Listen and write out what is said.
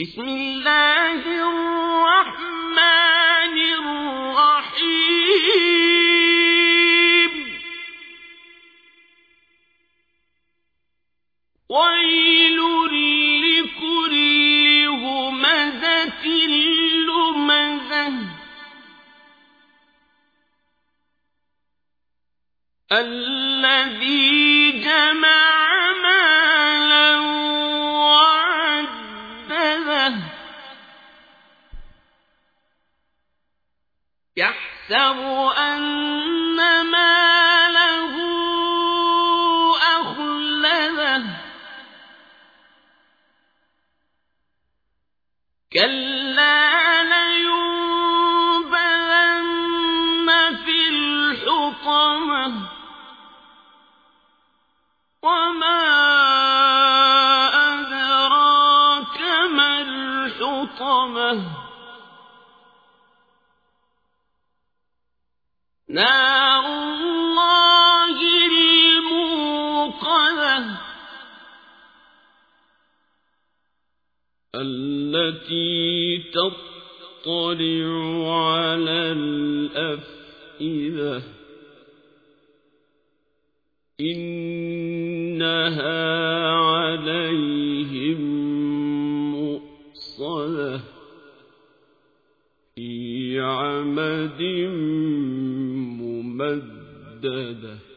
بسم الله الرحمن الرحيم. ويل لكل همزة لمزة. الذي يحسب أن ماله أخلده كلا لينبذن في الحطمة وما أدراك ما الحطمة نار الله الموقدة التي تطلع على الأفئدة. إنها عليهم مؤصدة في عمد ممددة.